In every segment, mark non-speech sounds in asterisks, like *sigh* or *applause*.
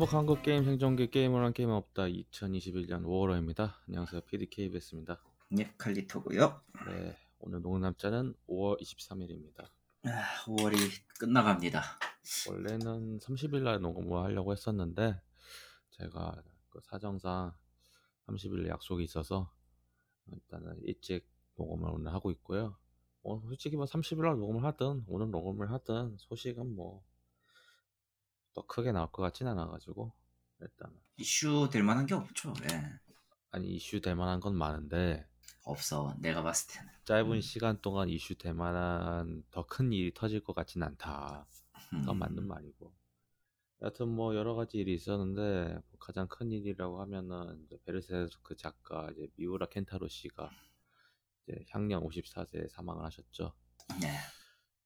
행복 한국 게임 생존기 게임을 한 게임 없다 2021년 5월호입니다. 안녕하세요. PDKBS입니다. 예, 칼리토고요. 네, 오늘 녹음 날짜는 5월 23일입니다. 아, 5월이 끝나갑니다. 원래는 30일 날 녹음을 하려고 했었는데 제가 그 사정상 30일 약속이 있어서 일단은 일찍 녹음을 오늘 하고 있고요. 어, 솔직히 뭐 30일 날 녹음을 하든 오늘 녹음을 하든 소식은 뭐 더 크게 나올 것 같진 않아가지고 일단 이슈 될 만한 게 없죠. 예. 아니 이슈 될 만한 건 많은데 없어. 내가 봤을 때는. 짧은 음. 시간 동안 이슈 될 만한 더 큰 일이 터질 것 같진 않다. 그건 음. 맞는 말이고. 여하튼 뭐 여러 가지 일이 있었는데 뭐 가장 큰 일이라고 하면은 베르세르크 작가 이제 미우라 켄타로 씨가 이제 향년 54세에 사망을 하셨죠. 네.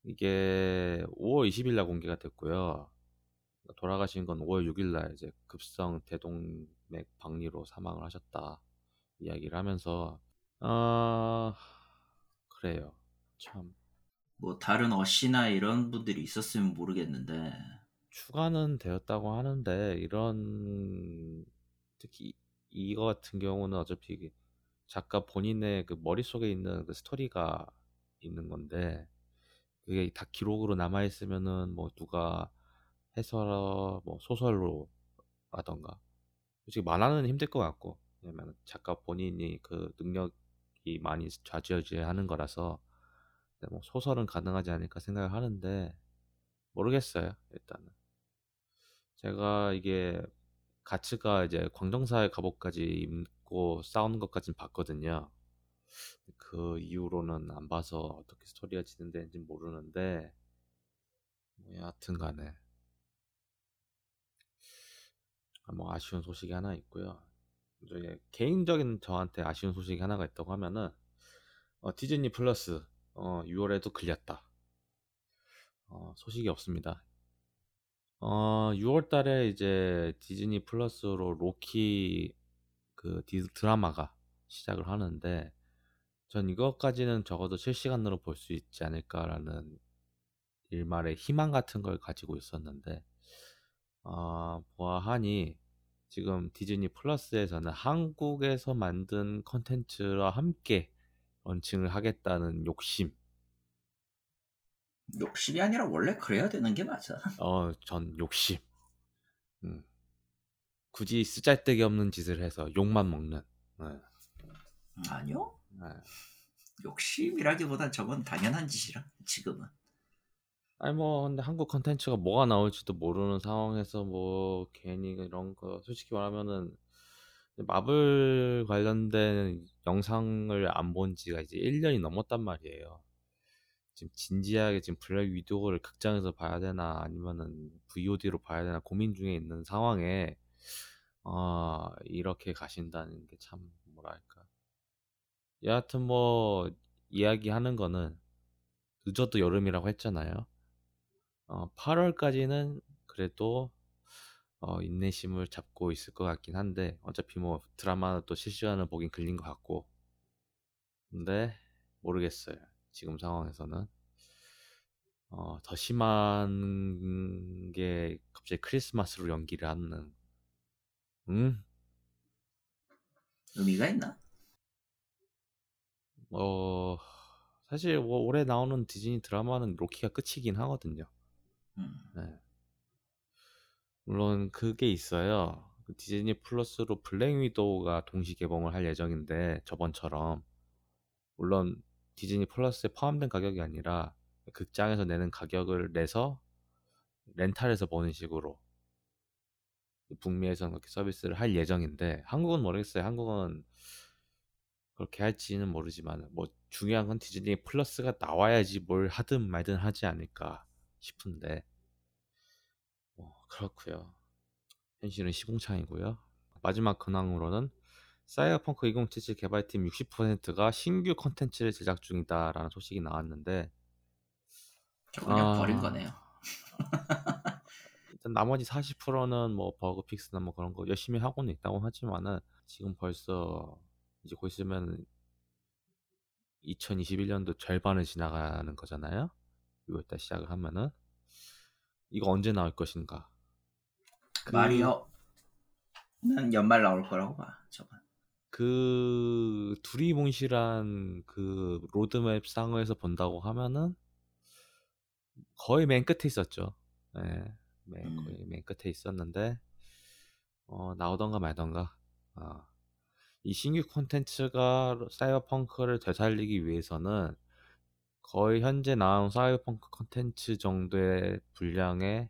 이게 5월 20일 날 공개가 됐고요. 돌아가신 건 5월 6일 날 이제 급성 대동맥 박리로 사망을 하셨다 이야기를 하면서 아 그래요. 참 뭐 다른 어시나 이런 분들이 있었으면 모르겠는데 추가는 되었다고 하는데 이런 특히 이거 같은 경우는 어차피 이게 작가 본인의 그 머릿속에 있는 그 스토리가 있는 건데 그게 다 기록으로 남아 있으면은 뭐 누가 해설 뭐 소설로 라던가. 솔직히 만화는 힘들 것 같고 왜냐면 작가 본인이 그 능력이 많이 좌지우지하는 거라서 뭐 소설은 가능하지 않을까 생각을 하는데 모르겠어요 일단은. 제가 이게 가츠가 이제 광정사의 갑옷까지 입고 싸우는 것까진 봤거든요. 그 이후로는 안 봐서 어떻게 스토리가 진행되는지 모르는데 뭐 여하튼 간에 아, 뭐 아쉬운 소식이 하나 있고요. 저희 개인적인 저한테 아쉬운 소식이 하나가 있다고 하면은 어, 디즈니 플러스 어, 6월에도 끌렸다. 어, 소식이 없습니다. 어, 6월 달에 이제 디즈니 플러스로 로키 그 디- 드라마가 시작을 하는데 전 이것까지는 적어도 실시간으로 볼 수 있지 않을까라는 일말의 희망 같은 걸 가지고 있었는데 어, 보아하니 지금 디즈니 플러스에서는 한국에서 만든 컨텐츠와 함께 런칭을 하겠다는 욕심 욕심이 아니라 원래 그래야 되는 게 맞아. *laughs* 어, 전 욕심. 음. 굳이 쓰잘데기 없는 짓을 해서 욕만 먹는. 네. 아니요. 네. 욕심이라기보단 저건 당연한 짓이라 지금은. 아니 뭐 근데 한국 컨텐츠가 뭐가 나올지도 모르는 상황에서 뭐 괜히 이런 거 솔직히 말하면은 마블 관련된 영상을 안 본 지가 이제 1년이 넘었단 말이에요. 지금 진지하게 지금 블랙 위도우를 극장에서 봐야 되나 아니면은 VOD로 봐야 되나 고민 중에 있는 상황에 어, 이렇게 가신다는 게 참 뭐랄까. 여하튼 뭐 이야기하는 거는 늦어도 여름이라고 했잖아요. 어, 8월까지는 그래도 어, 인내심을 잡고 있을 것 같긴 한데 어차피 뭐 드라마 또 실시간을 보긴 걸린 것 같고 근데 모르겠어요. 지금 상황에서는 어, 더 심한 게 갑자기 크리스마스로 연기를 하는 음? 의미가 있나? 어 사실 뭐 올해 나오는 디즈니 드라마는 로키가 끝이긴 하거든요. 음. 네. 물론 그게 있어요. 그 디즈니 플러스로 블랙 위도우가 동시 개봉을 할 예정인데 저번처럼 물론 디즈니 플러스에 포함된 가격이 아니라 극장에서 내는 가격을 내서 렌탈해서 보는 식으로 북미에서는 그렇게 서비스를 할 예정인데 한국은 모르겠어요. 한국은 그렇게 할지는 모르지만 뭐 중요한 건 디즈니 플러스가 나와야지 뭘 하든 말든 하지 않을까 싶은데 뭐 그렇고요. 현실은 시궁창이고요. 마지막 근황으로는 사이버펑크 2077 개발팀 60%가 신규 컨텐츠를 제작 중이다라는 소식이 나왔는데 저 그냥 아. 버린 거네요. *laughs* 일단 나머지 40%는 뭐 버그 fix나 뭐 그런 거 열심히 하고는 있다고 하지만은 지금 벌써 이제 곧 있으면 2021년도 절반을 지나가는 거잖아요. 6월달 시작을 하면은 이거 언제 나올 것인가? 그 마리오는 연말 나올 거라고 봐. 저번. 그 두리뭉실한 그 로드맵 상에서 본다고 하면은 거의 맨 끝에 있었죠. 예. 맨 음. 거의 맨 끝에 있었는데 어, 나오던가 말던가. 아. 이 신규 콘텐츠가 사이버펑크를 되살리기 위해서는 거의 현재 나온 사이버펑크 콘텐츠 정도의 분량의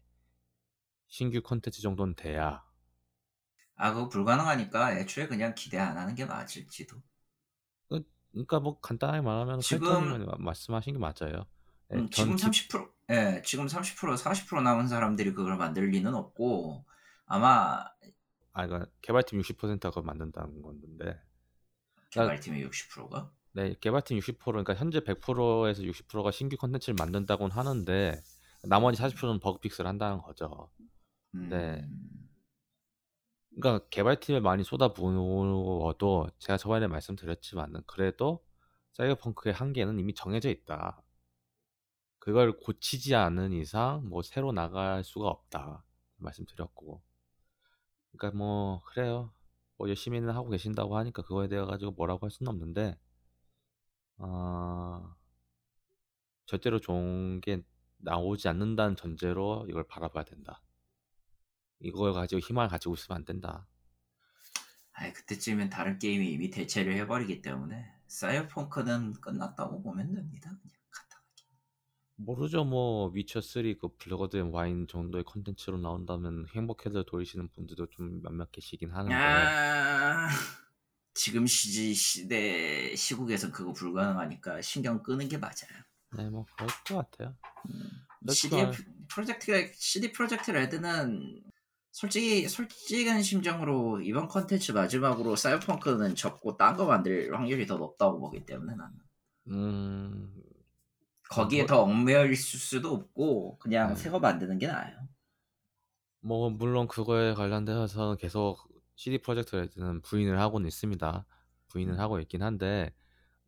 신규 콘텐츠 정도는 돼야 아 그거 불가능하니까 애초에 그냥 기대 안 하는 게 맞을지도. 그러니까 뭐 간단하게 말하면 지금- 말씀하신 게 맞아요. 예, 음, 전 지금 기- 30% 예, 지금 30% 40% 남은 사람들이 그걸 만들 리는 없고 아마 아, 그러니까 개발팀 60%가 그걸 만든다는 건데, 개발팀의 60%가 네, 개발팀 60% 그러니까 현재 100%에서 60%가 신규 콘텐츠를 만든다고는 하는데 나머지 40%는 버그 픽스를 한다는 거죠. 네. 그러니까 개발팀에 많이 쏟아부어도 제가 저번에 말씀드렸지만은 그래도 사이버펑크의 한계는 이미 정해져 있다. 그걸 고치지 않은 이상 뭐 새로 나갈 수가 없다 말씀드렸고. 그러니까 뭐 그래요. 뭐 열심히는 하고 계신다고 하니까 그거에 대해 가지고 뭐라고 할 수는 없는데, 아 절대로 좋은 게 나오지 않는다는 전제로 이걸 바라봐야 된다. 이걸 가지고 희망을 가지고 있으면 안 된다. 아이 그때쯤엔 다른 게임이 이미 대체를 해버리기 때문에 사이버펑크는 끝났다고 보면 됩니다. 그냥 간단하게. 모르죠 뭐 위쳐 3그 블러드 앤 와인 정도의 컨텐츠로 나온다면 행복해서 돌리시는 분들도 좀 몇몇 계시긴 하는데 아, 지금 시, 시대 시국에서 그거 불가능하니까 신경 끄는 게 맞아요. 네 뭐 그럴 것 같아요. 음. CD 프로젝트가 CD 프로젝트 레드는 솔직히 솔직한 심정으로 이번 컨텐츠 마지막으로 사이버펑크는 접고 딴 거 만들 확률이 더 높다고 보기 때문에 나는 음 거기에 뭐- 더 있을 수도 없고 그냥 네. 새거 만드는 게 나아요. 뭐 물론 그거에 관련돼서는 계속 CD 프로젝트 레드는 부인을 하고는 있습니다. 부인을 음. 하고 있긴 한데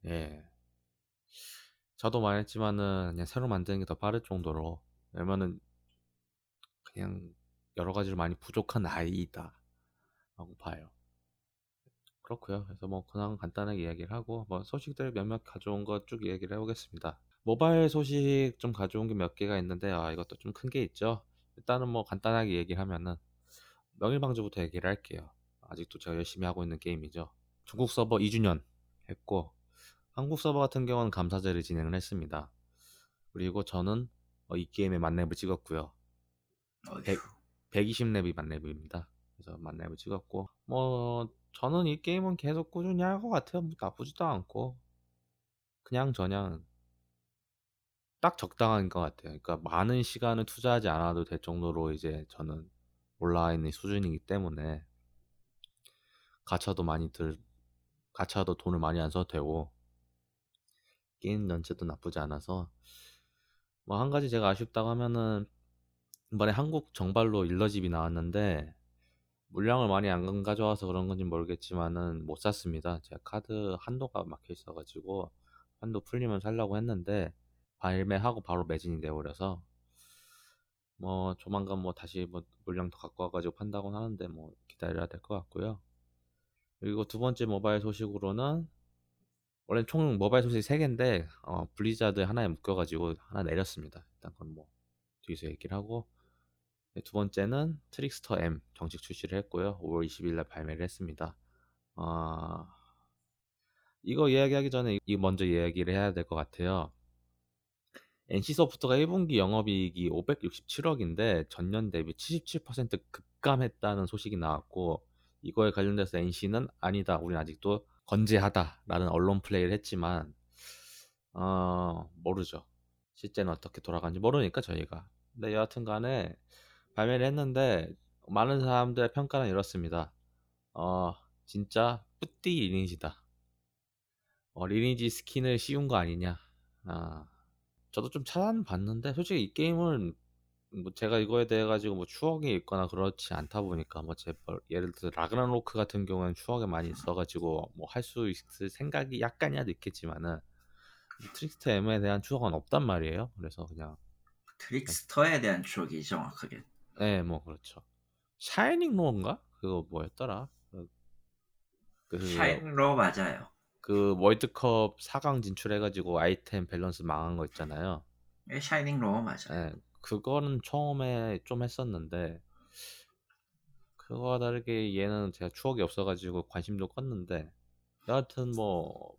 예. 저도 말했지만은 그냥 새로 만드는 게 더 빠를 정도로 왜냐면은 그냥 여러 가지로 많이 부족한 *laughs* 아이다 라고 봐요. 그렇고요. 그래서 뭐 그냥 간단하게 이야기를 하고 뭐 소식들 몇몇 가져온 거쭉 얘기를 해보겠습니다. 모바일 소식 좀 가져온 게 몇 개가 있는데 아 이것도 좀 큰 게 있죠. 일단은 뭐 간단하게 얘기를 하면은 명일방주부터 얘기를 할게요. 아직도 제가 열심히 하고 있는 게임이죠. 중국 서버 2주년 했고 한국 서버 같은 경우는 감사제를 진행을 했습니다. 그리고 저는 어, 이 게임에 만렙을 찍었고요. 어휴, 백- 120렙이 만렙입니다. 그래서 만렙을 찍었고 뭐 저는 이 게임은 계속 꾸준히 할 것 같아요. 뭐 나쁘지도 않고 그냥 저냥 딱 적당한 것 같아요. 그러니까 많은 시간을 투자하지 않아도 될 정도로 이제 저는 올라와 있는 수준이기 때문에 가차도 많이 들 가차도 돈을 많이 안 써도 되고 게임 전체도 나쁘지 않아서 뭐 한 가지 제가 아쉽다고 하면은 이번에 한국 정발로 일러집이 나왔는데 물량을 많이 안 가져와서 그런 건지 모르겠지만은 못 샀습니다. 제가 카드 한도가 막혀 있어가지고 한도 풀리면 살려고 했는데 발매하고 바로 매진이 돼버려서 뭐 조만간 뭐 다시 뭐 물량 더 갖고 와가지고 판다고 하는데 뭐 기다려야 될 것 같고요. 그리고 두 번째 모바일 소식으로는 원래 총 모바일 소식 3개인데 어, 블리자드 하나에 묶여가지고 하나 내렸습니다. 일단 그건 뭐 뒤에서 얘기를 하고 네, 두 번째는 트릭스터 M 정식 출시를 했고요. 5월 20일 날 발매를 했습니다. 아 이거 이야기하기 전에 이 먼저 이야기를 해야 될 것 같아요. NC소프트가 1분기 영업이익이 567억인데 전년 대비 77% 급감했다는 소식이 나왔고 이거에 관련돼서 NC는 아니다. 우린 아직도 건재하다라는 언론 플레이를 했지만 어 모르죠. 실제는 어떻게 돌아가는지 모르니까 저희가. 근데 여하튼 간에 발매를 했는데 많은 사람들의 평가는 이렇습니다. 어 진짜 뿌띠 리니지다. 어, 리니지 스킨을 씌운 거 아니냐. 아 저도 좀 찾아봤는데 솔직히 이 게임은 뭐 제가 이거에 대해 가지고 뭐 추억이 있거나 그렇지 않다 보니까 뭐제 예를 들어 라그나로크 같은 경우는 추억이 많이 있어가지고 뭐 할 수 있을 생각이 약간이라도 있겠지만은 트릭스터 M에 대한 추억은 없단 말이에요. 그래서 그냥 트릭스터에 대한 추억이 정확하게 네, 뭐 그렇죠. 샤이닝 로어인가? 그거 뭐였더라? 그 샤이닝 로어 맞아요. 그 월드컵 4강 진출해가지고 아이템 밸런스 망한 거 있잖아요. 예, 샤이닝 로 맞아요. 네, 그거는 처음에 좀 했었는데 그거와 다르게 얘는 제가 추억이 없어가지고 관심도 껐는데 여하튼 뭐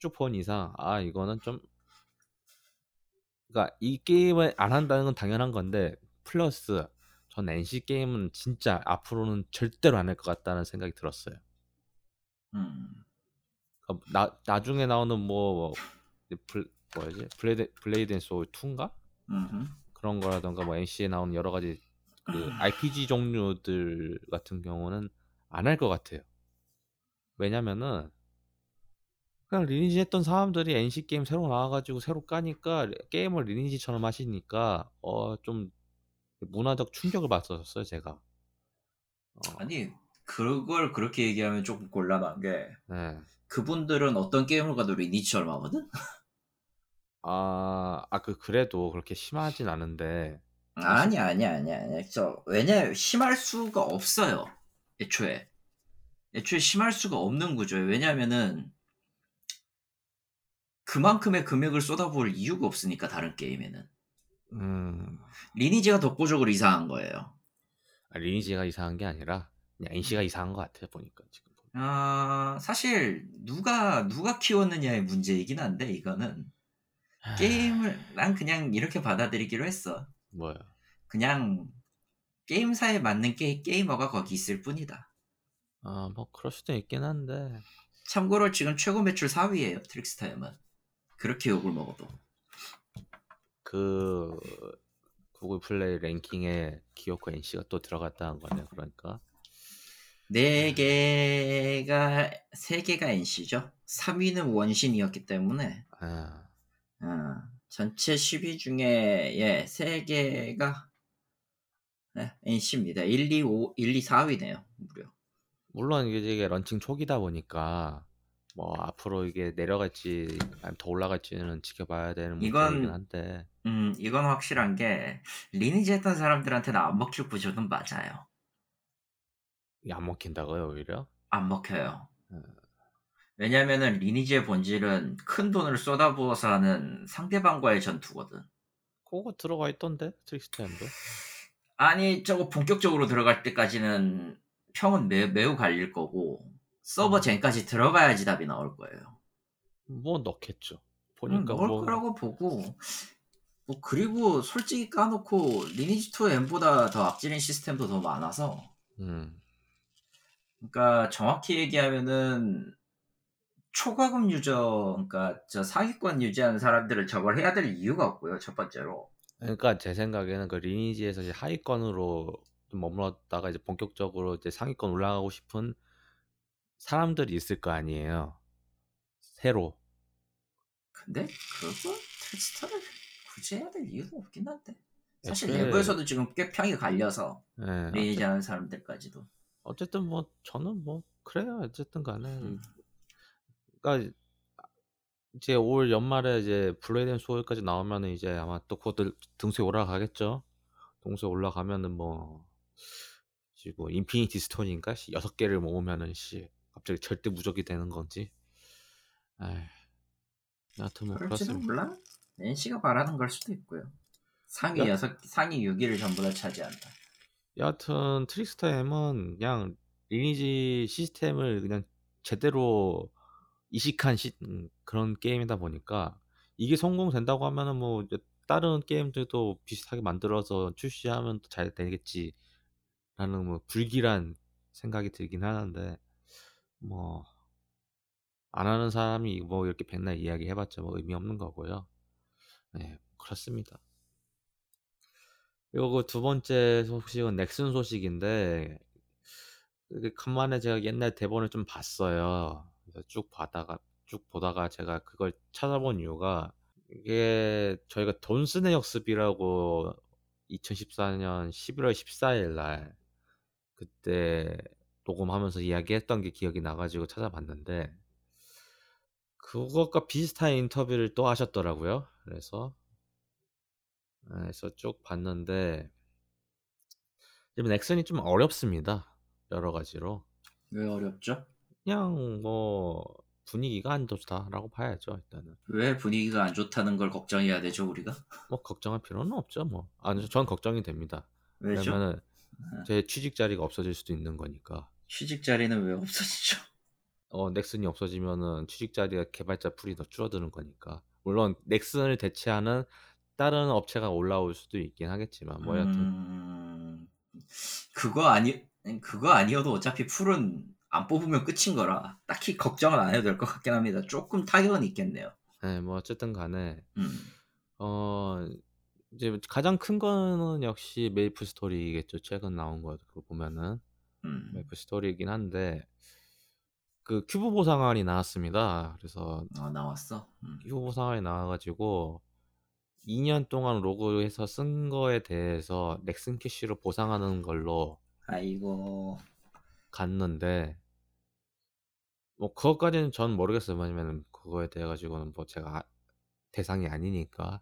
쭉 본 이상 아 이거는 좀 그러니까 이 게임을 안 한다는 건 당연한 건데 플러스 전 NC 게임은 진짜 앞으로는 절대로 안 할 것 같다는 생각이 들었어요. 음. 그러니까 나 나중에 나오는 뭐 블, 뭐지 블레이드 블레이드 앤 소울 2인가 그런 거라던가 뭐 NC에 나오는 여러 가지 그 RPG 종류들 같은 경우는 안 할 것 같아요. 왜냐면은 그냥 리니지 했던 사람들이 NC 게임 새로 나와가지고 새로 까니까 게임을 리니지처럼 하시니까 어 좀 문화적 충격을 받았었어요 제가. 어. 아니 그걸 그렇게 얘기하면 조금 곤란한 게 네. 그분들은 어떤 게임을 가도 리니지처럼 하거든. 아, 아, 그, 그래도 그렇게 심하진 않은데. 아니, 아니, 아니, 아니. 저, 왜냐, 심할 수가 없어요. 애초에. 애초에 심할 수가 없는 구조예요. 왜냐면은, 그만큼의 금액을 쏟아부을 이유가 없으니까, 다른 게임에는. 음. 리니지가 독보적으로 이상한 거예요. 아, 리니지가 이상한 게 아니라, 그냥 NC가 이상한 것 같아요, 보니까, 지금. 아, 사실, 누가, 누가 키웠느냐의 문제이긴 한데, 이거는. 게임을 난 그냥 이렇게 받아들이기로 했어. 뭐야? 그냥 게임사에 맞는 게, 게이머가 거기 있을 뿐이다. 아, 뭐 그럴 수도 있긴 한데. 참고로 지금 최고 매출 4위예요. 트릭스타임은. 그렇게 욕을 먹어도. 그 구글 플레이 랭킹에 기어코 NC가 또 들어갔다는 거네요. 그러니까. 네 개가 세 개가 NC죠. 3위는 원신이었기 때문에. 아. 어, 전체 10위 중에 예, 3개가 네, NC입니다. 1, 2, 5, 1, 2, 4위네요. 무려. 물론 이게 런칭 초기다 보니까 뭐 앞으로 이게 내려갈지 더 올라갈지는 지켜봐야 되는 문제이긴 한데. 음, 이건 확실한 게 리니지 했던 사람들한테는 안 먹힐 구조는 맞아요. 안 먹힌다고요, 오히려? 안 먹혀요. 음. 왜냐면은 리니지의 본질은 큰 돈을 쏟아부어서 하는 상대방과의 전투거든. 그거 들어가 있던데 트릭스타임도. 아니 저거 본격적으로 들어갈 때까지는 평은 매, 매우 갈릴 거고 서버 음. 젠까지 들어가야지 답이 나올 거예요. 뭐 넣겠죠. 보니까 음, 넣을 뭐... 거라고 보고 뭐 그리고 솔직히 까놓고 리니지 2 M보다 더 악질인 시스템도 더 많아서. 음. 그러니까 정확히 얘기하면은 초과금 유저, 그러니까 저 상위권 유지하는 사람들을 저걸 해야 될 이유가 없고요. 첫 번째로. 그러니까 제 생각에는 그 리니지에서 이제 하위권으로 좀 머물렀다가 이제 본격적으로 이제 상위권 올라가고 싶은 사람들이 있을 거 아니에요. 새로. 근데 그거 테스트를 굳이 해야 될 이유가 없긴 한데. 사실 애초에... 내부에서도 지금 꽤 평이 갈려서 네, 리니지 하는 사람들까지도. 어쨌든 뭐 저는 뭐 그래요. 어쨌든 간에 음. 그러니까 이제 올 연말에 이제 블레이드 앤 소울까지 나오면은 이제 아마 또 그것도 등수에 올라가겠죠. 등수에 올라가면은 뭐 지금 뭐 인피니티 스톤인가 여섯 개를 모으면은 씨 갑자기 절대 무적이 되는 건지. 아 여하튼 뭐 그렇지도 몰라. NC가 바라는 걸 수도 있고요. 상위 여... 섯 상위 6위를 전부 다 차지한다. 여하튼 트릭스터 M은 그냥 리니지 시스템을 그냥 제대로 이식한 시, 음, 그런 게임이다 보니까 이게 성공된다고 하면은 뭐 다른 게임들도 비슷하게 만들어서 출시하면 잘 되겠지라는 뭐 불길한 생각이 들긴 하는데 뭐 안 하는 사람이 뭐 이렇게 백날 이야기 해봤자 뭐 의미 없는 거고요. 네, 그렇습니다. 그리고 두 번째 소식은 넥슨 소식인데 간만에 제가 옛날 대본을 좀 봤어요. 그래서 쭉 봐다가 쭉 보다가 제가 그걸 찾아본 이유가 이게 저희가 돈스네 역습이라고 2014년 11월 14일 날 그때 녹음하면서 이야기했던 게 기억이 나가지고 찾아봤는데 그것과 비슷한 인터뷰를 또 하셨더라고요. 그래서 그래서 쭉 봤는데 지금 넥슨이 좀 어렵습니다. 여러 가지로. 왜 어렵죠? 그냥 뭐 분위기가 안 좋다라고 봐야죠 일단은. 왜 분위기가 안 좋다는 걸 걱정해야 되죠 우리가? 뭐 걱정할 필요는 없죠 뭐. 아니 전 걱정이 됩니다. 왜죠? 왜냐면은 네. 제 취직 자리가 없어질 수도 있는 거니까. 취직 자리는 왜 없어지죠? 어 넥슨이 없어지면은 취직 자리가 개발자 풀이 더 줄어드는 거니까. 물론 넥슨을 대체하는 다른 업체가 올라올 수도 있긴 하겠지만 뭐 여튼 음... 그거 아니 그거 아니어도 어차피 풀은 안 뽑으면 끝인 거라 딱히 걱정은 안 해도 될 것 같긴 합니다. 조금 타격은 있겠네요. 네, 뭐 어쨌든 간에 음. 어 이제 가장 큰 거는 역시 메이플 스토리겠죠. 최근 나온 거 보면은 음. 메이플 스토리이긴 한데 그 큐브 보상안이 나왔습니다. 그래서 아 나왔어. 음. 큐브 보상안이 나와가지고 2년 동안 로그해서 쓴 거에 대해서 넥슨 캐시로 보상하는 걸로 아이고 갔는데 뭐 그것까지는 전 모르겠어요. 왜냐면 그거에 대해 가지고는 뭐 제가 대상이 아니니까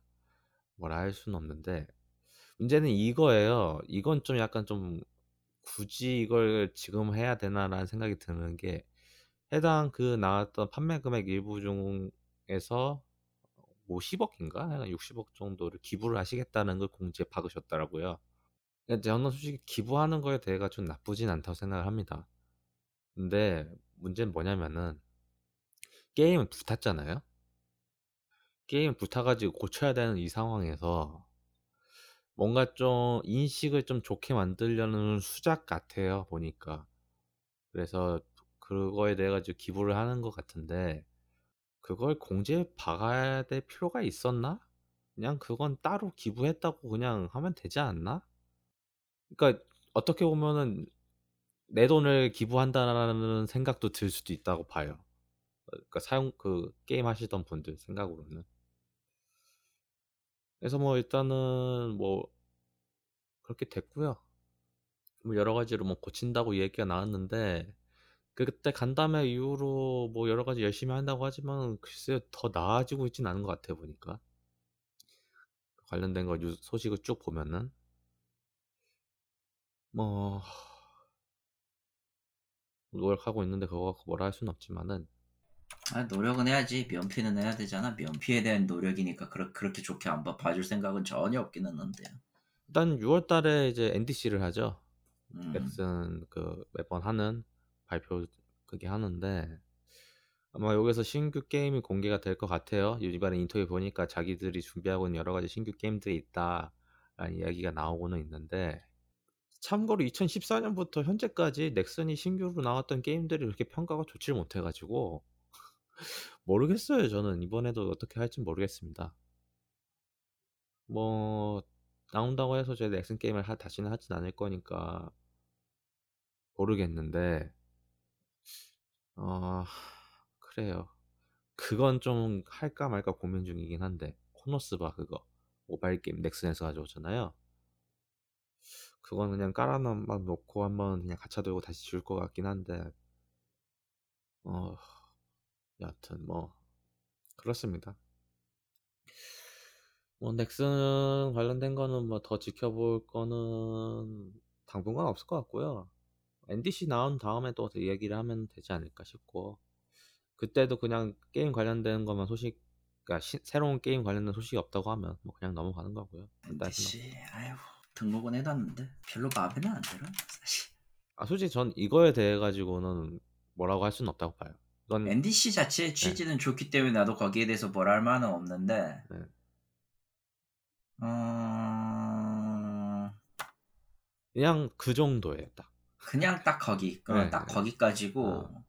뭐라 할 수는 없는데 문제는 이거예요. 이건 좀 약간 좀 굳이 이걸 지금 해야 되나라는 생각이 드는 게 해당 그 나왔던 판매 금액 일부 중에서 뭐 10억인가? 60억 정도를 기부를 하시겠다는 걸 공지에 박으셨더라고요. 저는 솔직히 기부하는 거에 대해가 좀 나쁘진 않다고 생각을 합니다. 근데 문제는 뭐냐면은 게임은 붙었잖아요. 게임 붙어가지고 고쳐야 되는 이 상황에서 뭔가 좀 인식을 좀 좋게 만들려는 수작 같아요 보니까 그래서 그거에 대해 가지고 기부를 하는 것 같은데 그걸 공지에 박아야 될 필요가 있었나? 그냥 그건 따로 기부했다고 그냥 하면 되지 않나? 그러니까 어떻게 보면은 내 돈을 기부한다라는 생각도 들 수도 있다고 봐요. 그러니까 사용 그 게임 하시던 분들 생각으로는. 그래서 뭐 일단은 뭐 그렇게 됐고요. 뭐 여러 가지로 뭐 고친다고 얘기가 나왔는데 그때 간담회 이후로 뭐 여러 가지 열심히 한다고 하지만 글쎄요 더 나아지고 있진 않은 것 같아요 보니까 관련된 거 소식을 쭉 보면은 뭐 노력하고 있는데 그거 뭐라 할 수는 없지만은 아, 노력은 해야지. 면피는 해야 되잖아. 면피에 대한 노력이니까 그러, 그렇게 좋게 안 봐, 봐줄 생각은 전혀 없긴 했는데요. 일단 6월달에 이제 NDC를 하죠. 음. 넥슨 그 매번 하는 발표 그게 하는데 아마 여기서 신규 게임이 공개가 될 것 같아요. 이번에 인터뷰 보니까 자기들이 준비하고 있는 여러 가지 신규 게임들이 있다라는 이야기가 나오고는 있는데 참고로 2014년부터 현재까지 넥슨이 신규로 나왔던 게임들이 그렇게 평가가 좋지 못해가지고 *laughs* 모르겠어요. 저는 이번에도 어떻게 할지 모르겠습니다. 뭐 나온다고 해서 제가 넥슨 게임을 하, 다시는 하진 않을 거니까 모르겠는데 어 그래요. 그건 좀 할까 말까 고민 중이긴 한데 코노스바 그거 모바일 게임 넥슨에서 가져오잖아요. 그건 그냥 깔아만 놓고 한번 그냥 들고 다시 지울 것 같긴 한데 어 여하튼 뭐 그렇습니다. 뭐 넥슨 관련된 거는 뭐 더 지켜볼 거는 당분간 없을 것 같고요. NDC 나온 다음에 또 얘기를 하면 되지 않을까 싶고 그때도 그냥 게임 관련된 것만 소식 그러니까 시, 새로운 게임 관련된 소식이 없다고 하면 뭐 그냥 넘어가는 거고요. NDC 아유 등록은 해놨는데 별로 마음에는 안 들어 사실. 아 솔직히 전 이거에 대해 가지고는 뭐라고 할 수는 없다고 봐요. 이건 NDC 자체의 네. 취지는 네. 좋기 때문에 나도 거기에 대해서 뭐라 할 말은 없는데. 네. 어... 그냥 그 정도에 딱. 그냥 딱 거기, 네, 딱 네. 거기까지고. 어.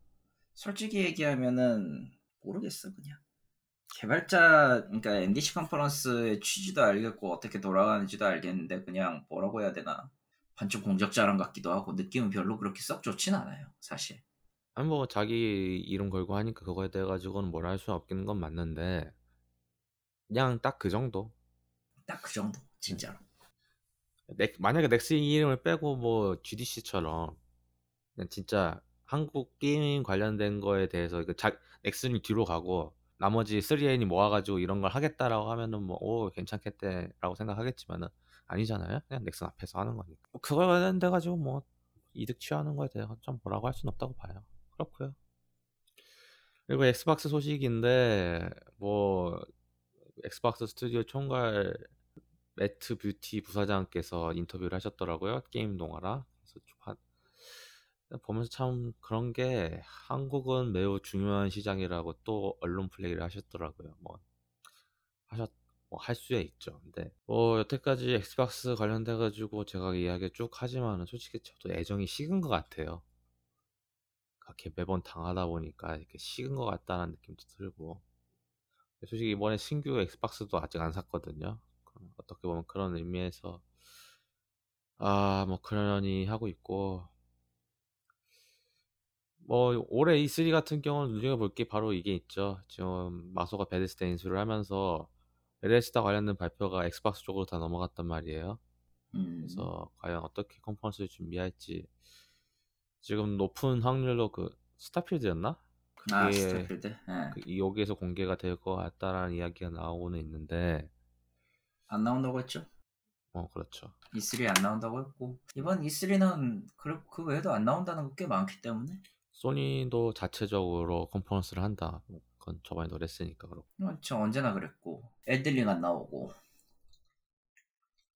솔직히 얘기하면은 모르겠어 그냥. 개발자 그러니까 NDC 컨퍼런스의 취지도 알겠고 어떻게 돌아가는지도 알겠는데 그냥 뭐라고 해야 되나? 반쪽 공적자랑 같기도 하고 느낌은 별로 그렇게 썩 좋진 않아요 사실. 아니 뭐 자기 이름 걸고 하니까 그거에 대해 가지고는 뭐라 할수 없는 건 맞는데 그냥 딱 그 정도. 딱 그 정도 진짜로. 넥, 만약에 넥스 이름을 빼고 뭐 GDC처럼 진짜 한국 게임 관련된 거에 대해서 그 자, 넥슨이 뒤로 가고 나머지 3N이 모아가지고 이런 걸 하겠다라고 하면은 뭐 오 괜찮겠대라고 생각하겠지만은 아니잖아요. 그냥 넥슨 앞에서 하는 거니까. 뭐 그걸 관련돼 가지고 뭐 이득 취하는 거에 대해서 좀 뭐라고 할 수는 없다고 봐요. 그렇고요. 그리고 엑스박스 소식인데 뭐 엑스박스 스튜디오 총괄 매트 뷰티 부사장께서 인터뷰를 하셨더라고요. 게임동아랑. 보면서 참 그런 게 한국은 매우 중요한 시장이라고 또 언론 플레이를 하셨더라고요. 뭐 하셨 뭐 할 수야 있죠. 근데 뭐 여태까지 엑스박스 관련돼 가지고 제가 이야기 쭉 하지만은 솔직히 저도 애정이 식은 것 같아요. 그렇게 매번 당하다 보니까 이렇게 식은 것 같다는 느낌도 들고 솔직히 이번에 신규 엑스박스도 아직 안 샀거든요. 어떻게 보면 그런 의미에서 아 뭐 그러려니 하고 있고 뭐 올해 E3 같은 경우는 눈여겨 볼 게 바로 이게 있죠. 지금 마소가 베데스다 인수를 하면서 베데스다 관련된 발표가 엑스박스 쪽으로 다 넘어갔단 말이에요. 음. 그래서 과연 어떻게 컨퍼런스를 준비할지 지금 높은 확률로 그 스타필드였나? 아 스타필드. 네. 그 여기에서 공개가 될 것 같다라는 이야기가 나오고는 있는데 안 나온다고 했죠? 어 그렇죠. E3 안 나온다고 했고 이번 E3는 그, 그 외에도 안 나온다는 게 꽤 많기 때문에 소니도 자체적으로 컨퍼런스를 한다. 그건 저번에도 그랬으니까 그렇고. 그렇죠. 언제나 그랬고. 애들링 안 나오고.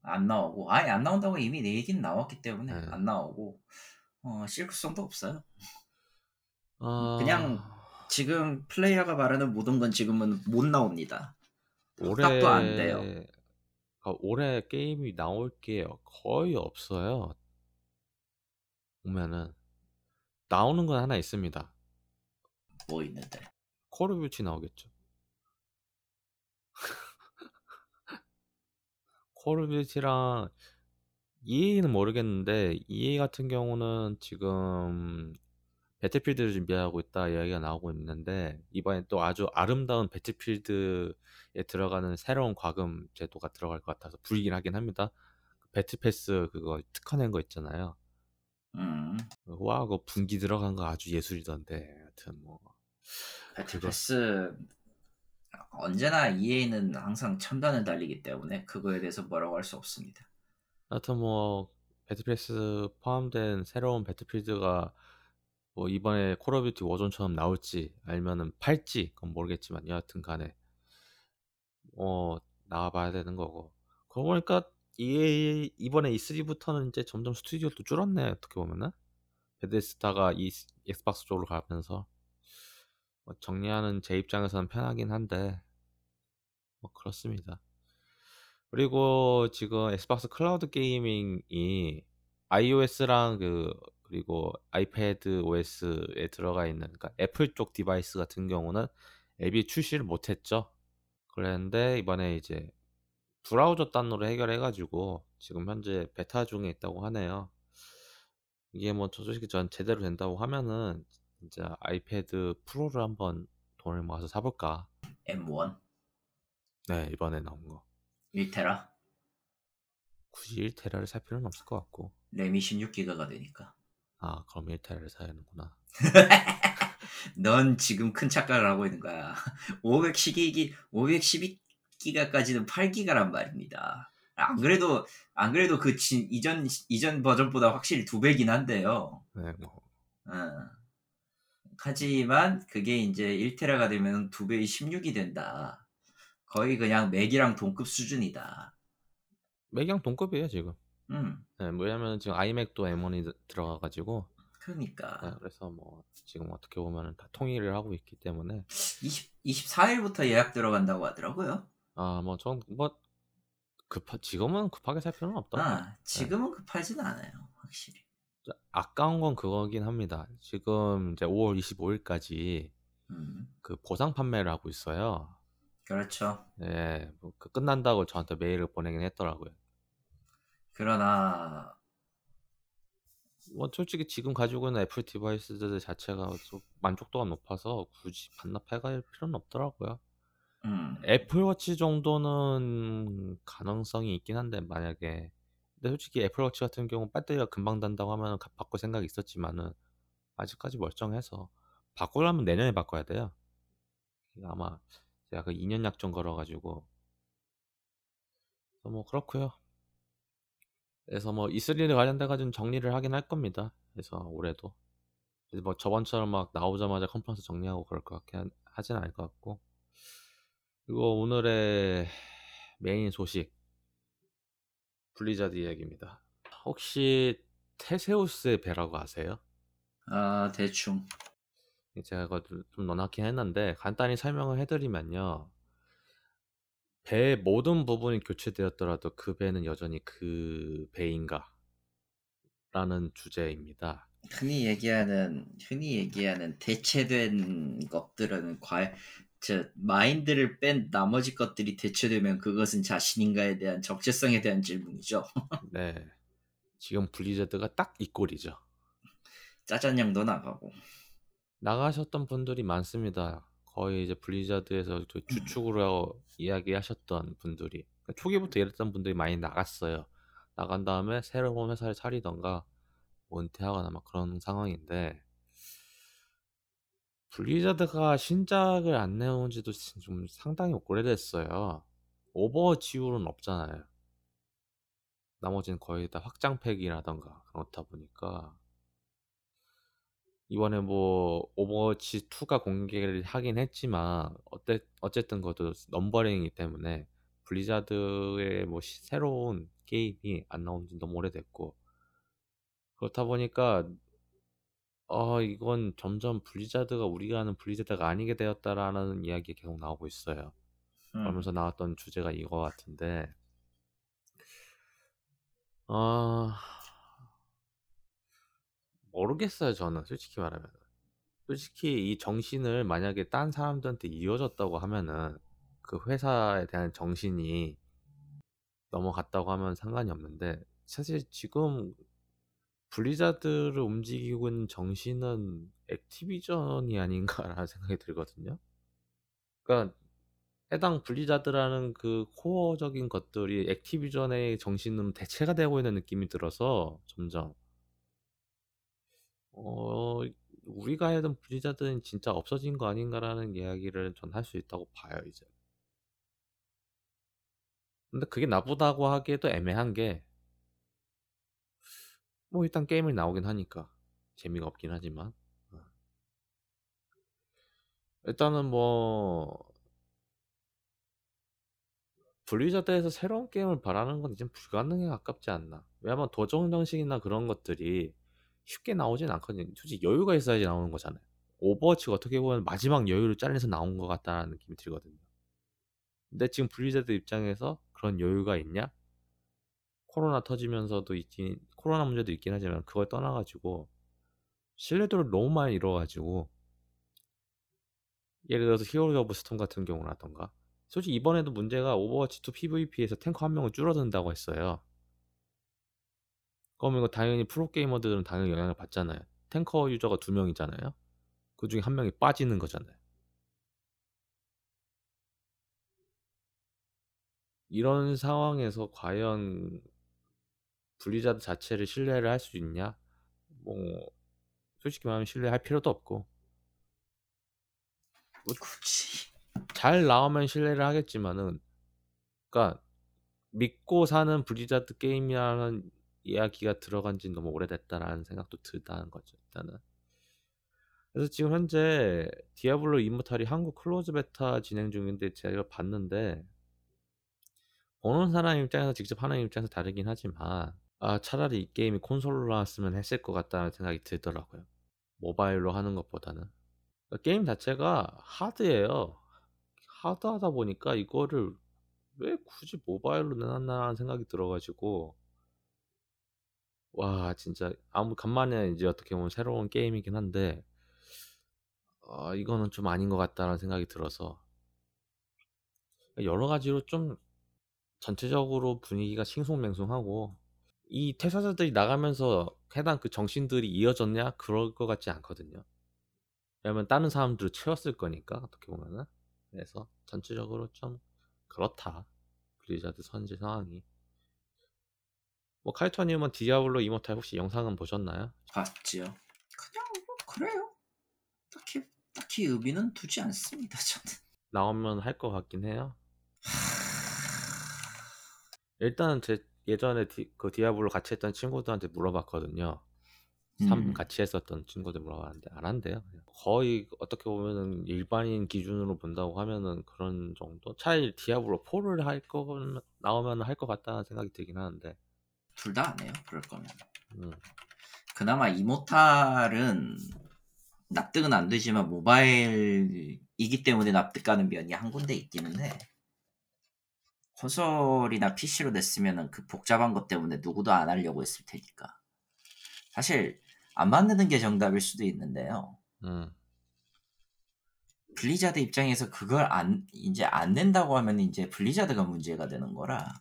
안 나오고. 아예 안 나온다고 이미 내 얘기는 나왔기 때문에 네. 안 나오고. 어, 실크성도 없어요. 어... 그냥 지금 플레이어가 말하는 모든 건 지금은 못 나옵니다. 올해 안 돼요. 그러니까 올해 게임이 나올 게 거의 없어요. 보면은 나오는 건 하나 있습니다. 뭐 있는데? 콜 오브 듀티 나오겠죠. 콜 오브 듀티랑 EA는 모르겠는데 EA 같은 경우는 지금 배틀필드를 준비하고 있다 이야기가 나오고 있는데 이번에 또 아주 아름다운 배틀필드에 들어가는 새로운 과금 제도가 들어갈 것 같아서 불길하긴 합니다. 배틀패스 그거 특허낸 거 있잖아요. 음. 와, 그거 분기 들어간 거 아주 예술이던데. 하여튼 뭐. 배틀패스 언제나 EA는 항상 첨단을 달리기 때문에 그거에 대해서 뭐라고 할 수 없습니다. 하여튼 뭐 배틀패스 포함된 새로운 배틀필드가 뭐 이번에 콜 오브 듀티 워존처럼 나올지 아니면은 팔지 그건 모르겠지만 여하튼 간에 어 나와봐야 되는 거고 그러고 보니까 EA 이번에 E3부터는 이제 점점 스튜디오도 줄었네 어떻게 보면은 베데스다가 이 엑스박스 쪽으로 가면서 뭐 정리하는 제 입장에서는 편하긴 한데 뭐 그렇습니다. 그리고 지금 엑스박스 클라우드 게이밍이 iOS랑 그 그리고 아이패드 OS에 들어가 있는 그러니까 애플 쪽 디바이스 같은 경우는 앱이 출시를 못했죠. 그랬는데 이번에 이제 브라우저 단으로 해결해가지고 지금 현재 베타 중에 있다고 하네요. 이게 뭐 솔직히 전 제대로 된다고 하면은 진짜 아이패드 프로를 한번 돈을 모아서 사볼까. M1? 네 이번에 나온 거. 1테라? 굳이 1테라를 살 필요는 없을 것 같고. 램이 16기가가 되니까. 아 그럼 1테라를 사야 하는구나. *laughs* 넌 지금 큰 착각을 하고 있는 거야. 512기, 512 기가까지는 8기가란 말입니다. 안 그래도 안 그래도 그 진, 이전 이전 버전보다 확실히 두 배긴 한데요. 네, 뭐. 어. 하지만 그게 이제 1테라가 되면 두 배의 16이 된다. 거의 그냥 맥이랑 동급 수준이다. 맥이랑 동급이에요 지금. 음. 네, 뭐냐면 지금 아이맥도 M1이 들어가가지고. 그러니까. 네, 그래서 뭐 지금 어떻게 보면 다 통일을 하고 있기 때문에. 20 24일부터 예약 들어간다고 하더라고요. 아, 뭐, 전, 뭐, 급하, 지금은 급하게 살 필요는 없더라고요. 아, 네. 지금은 네. 급하지는 않아요, 확실히. 아까운 건 그거긴 합니다. 지금 이제 5월 25일까지 음. 그 보상 판매를 하고 있어요. 그렇죠. 네, 뭐그 끝난다고 저한테 메일을 보내긴 했더라고요. 그러나 뭐 솔직히 지금 가지고 있는 애플 디바이스들 자체가 만족도가 높아서 굳이 반납해갈 필요는 없더라고요. 음. 애플워치 정도는 가능성이 있긴 한데 만약에 근데 솔직히 애플워치 같은 경우 배터리가 금방 단다고 하면 바꿀 생각이 있었지만은 아직까지 멀쩡해서 바꾸려면 내년에 바꿔야 돼요. 아마 제가 그 2년 약정 걸어가지고 뭐 그렇고요. 그래서 뭐 E3에 관련돼 가지고 정리를 하긴 할 겁니다. 그래서 올해도 뭐 저번처럼 막 나오자마자 컨퍼런스 정리하고 그럴 것 같긴 하진 않을 것 같고 그리고 오늘의 메인 소식 블리자드 이야기입니다. 혹시 테세우스의 배라고 아세요? 아 대충 제가 좀 넣어놨긴 했는데 간단히 설명을 해드리면요. 배의 모든 부분이 교체되었더라도 그 배는 여전히 그 배인가? 라는 주제입니다. 흔히 얘기하는 흔히 얘기하는 대체된 것들은 과연 저 마인드를 뺀 나머지 것들이 대체되면 그것은 자신인가에 대한 적재성에 대한 질문이죠. *laughs* 네. 지금 블리자드가 딱 이 꼴이죠. 짜잔냥도 나가고 나가셨던 분들이 많습니다. 거의 이제 블리자드에서 주축으로 이야기하셨던 분들이 그러니까 초기부터 일했던 분들이 많이 나갔어요. 나간 다음에 새로운 회사를 차리던가 은퇴하거나 막 그런 상황인데 블리자드가 신작을 안 내온 지도 좀 상당히 오래됐어요. 오버워치 이후로는 없잖아요. 나머지는 거의 다 확장팩이라던가 그렇다 보니까 이번에 뭐 오버워치 2가 공개를 하긴 했지만 어때, 어쨌든 그것도 넘버링이기 때문에 블리자드의 뭐 시, 새로운 게임이 안 나온 지 너무 오래됐고 그렇다 보니까 어 이건 점점 블리자드가 우리가 아는 블리자드가 아니게 되었다라는 이야기가 계속 나오고 있어요. 음. 그러면서 나왔던 주제가 이거 같은데 어 모르겠어요 저는 솔직히 말하면 솔직히 이 정신을 만약에 딴 사람들한테 이어졌다고 하면은 그 회사에 대한 정신이 넘어갔다고 하면 상관이 없는데 사실 지금 블리자드를 움직이고 있는 정신은 액티비전이 아닌가라는 *laughs* 생각이 들거든요. 그러니까 해당 블리자드라는 그 코어적인 것들이 액티비전의 정신으로 대체가 되고 있는 느낌이 들어서 점점 어 우리가 알던 블리자드는 진짜 없어진 거 아닌가라는 이야기를 전 할 수 있다고 봐요 이제. 근데 그게 나쁘다고 하기에도 애매한 게 뭐 일단 게임을 나오긴 하니까 재미가 없긴 하지만. 어. 일단은 뭐 블리자드에서 새로운 게임을 바라는 건 이제 불가능에 가깝지 않나. 왜냐면 도전 정신이나 그런 것들이 쉽게 나오진 않거든요. 솔직히 여유가 있어야지 나오는 거잖아요. 오버워치가 어떻게 보면 마지막 여유를 잘라서 나온 것 같다는 느낌이 들거든요. 근데 지금 블리자드 입장에서 그런 여유가 있냐? 코로나 터지면서도 있긴 코로나 문제도 있긴 하지만 그걸 떠나가지고 신뢰도를 너무 많이 잃어가지고 예를 들어서 히어로 오브 스톰 같은 경우라던가 솔직히 이번에도 문제가 오버워치 2 PVP에서 탱커 한 명을 줄어든다고 했어요. 그러면 이거 당연히 프로게이머들은 당연히 영향을 받잖아요. 탱커 유저가 두 명이잖아요. 그 중에 한 명이 빠지는 거잖아요. 이런 상황에서 과연 블리자드 자체를 신뢰를 할 수 있냐? 뭐 솔직히 말하면 신뢰할 필요도 없고. 뭐 굳이. 잘 나오면 신뢰를 하겠지만은 그러니까 믿고 사는 블리자드 게임이라는 이야기가 들어간 지 너무 오래됐다라는 생각도 들다는 거죠 일단은. 그래서 지금 현재 디아블로 이모탈이 한국 close 베타 진행 중인데 제가 봤는데 보는 사람 입장에서 직접 하는 입장에서 다르긴 하지만 아 차라리 이 게임이 콘솔로 나왔으면 했을 것 같다는 생각이 들더라고요. 모바일로 하는 것보다는. 그러니까 게임 자체가 하드예요. 하드하다 보니까 이거를 왜 굳이 모바일로 내놨나라는 생각이 들어가지고 와 진짜 아무 간만에 이제 어떻게 보면 새로운 게임이긴 한데 어, 이거는 좀 아닌 것 같다는 생각이 들어서 여러 가지로 좀 전체적으로 분위기가 싱숭맹숭하고 이 퇴사자들이 나가면서 해당 그 정신들이 이어졌냐? 그럴 것 같지 않거든요. 왜냐면 다른 사람들을 채웠을 거니까 어떻게 보면은 그래서 전체적으로 좀 그렇다 블리자드 현재 상황이 뭐 카이토님은 디아블로 이모탈 혹시 영상은 보셨나요? 봤지요. 그냥 뭐 그래요. 딱히 딱히 의미는 두지 않습니다. 저는 나오면 할 것 같긴 해요. 일단은 제 예전에 디, 그 디아블로 같이 했던 친구들한테 물어봤거든요. 3 음. 같이 했었던 친구들 물어봤는데 안 한대요. 거의 어떻게 보면은 일반인 기준으로 본다고 하면은 그런 정도? 차라리 디아블로 4를 할 거, 나오면 할 것 같다는 생각이 들긴 하는데. 둘 다 안 해요, 그럴 거면. 음. 그나마 이모탈은 납득은 안 되지만 모바일이기 때문에 납득가는 면이 한 군데 있기는 해. 콘솔이나 PC로 냈으면 그 복잡한 것 때문에 누구도 안 하려고 했을 테니까. 사실 안 만드는 게 정답일 수도 있는데요. 음. 블리자드 입장에서 그걸 안 이제 안 낸다고 하면 이제 블리자드가 문제가 되는 거라